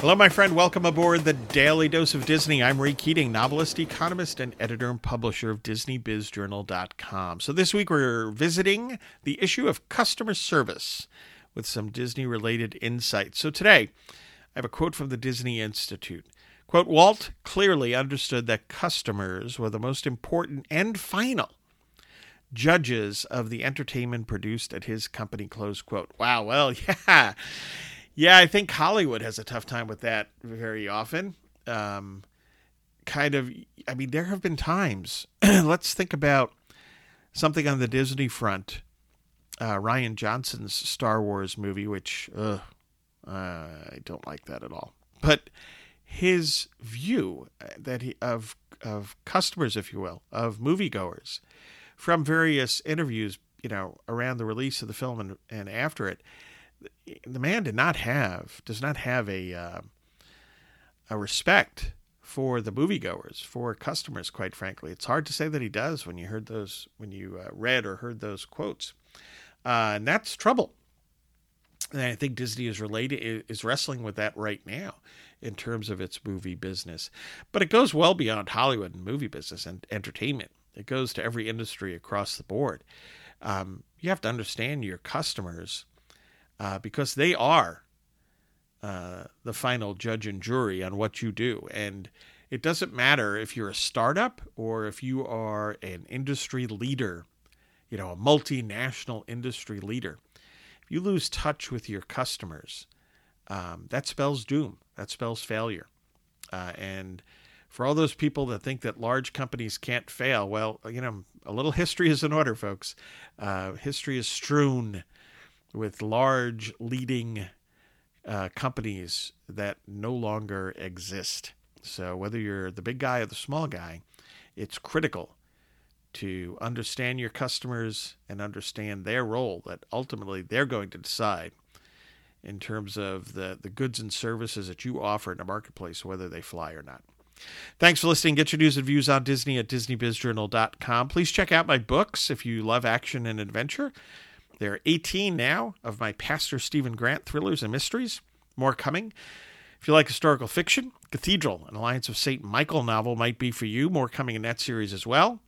Hello, my friend. Welcome aboard the Daily Dose of Disney. I'm Ray Keating, novelist, economist, and editor and publisher of DisneyBizJournal.com. So this week we're visiting the issue of customer service with some Disney related insights. So today I have a quote from the Disney Institute. Quote, Walt clearly understood that customers were the most important and final judges of the entertainment produced at his company, close quote. Wow, well, yeah. Yeah, I think Hollywood has a tough time with that very often. Um, kind of, I mean, there have been times. let's think about something on the Disney front. Uh, Rian Johnson's Star Wars movie, which uh, I don't like that at all. But his view uh, that he, of of customers, if you will, of moviegoers, from various interviews, you know, around the release of the film and, and after it, the man did not have does not have a uh, a respect for the moviegoers, for customers. Quite frankly, it's hard to say that he does when you heard those when you uh, read or heard those quotes, uh, and that's trouble. And I think Disney is related is wrestling with that right now in terms of its movie business, but it goes well beyond Hollywood and movie business and entertainment. It goes to every industry across the board. Um, you have to understand your customers uh, because they are uh, the final judge and jury on what you do. And it doesn't matter if you're a startup or if you are an industry leader, you know, a multinational industry leader. If you lose touch with your customers, um, that spells doom. That spells failure. Uh, and for all those people that think that large companies can't fail, well, you know, a little history is in order, folks. Uh, history is strewn with large leading uh, companies that no longer exist. So, whether you're the big guy or the small guy, it's critical to understand your customers and understand their role that ultimately they're going to decide in terms of the, the goods and services that you offer in the marketplace, whether they fly or not. Thanks for listening. Get your news and views on Disney at DisneyBizJournal.com. Please check out my books if you love action and adventure. There are 18 now of my Pastor Stephen Grant thrillers and mysteries. More coming. If you like historical fiction, Cathedral, an Alliance of St. Michael novel might be for you. More coming in that series as well.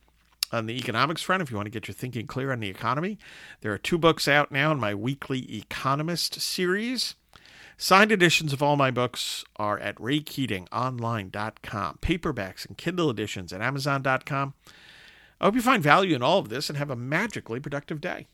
On the economics front, if you want to get your thinking clear on the economy, there are two books out now in my weekly Economist series. Signed editions of all my books are at raykeatingonline.com, paperbacks and Kindle editions at amazon.com. I hope you find value in all of this and have a magically productive day.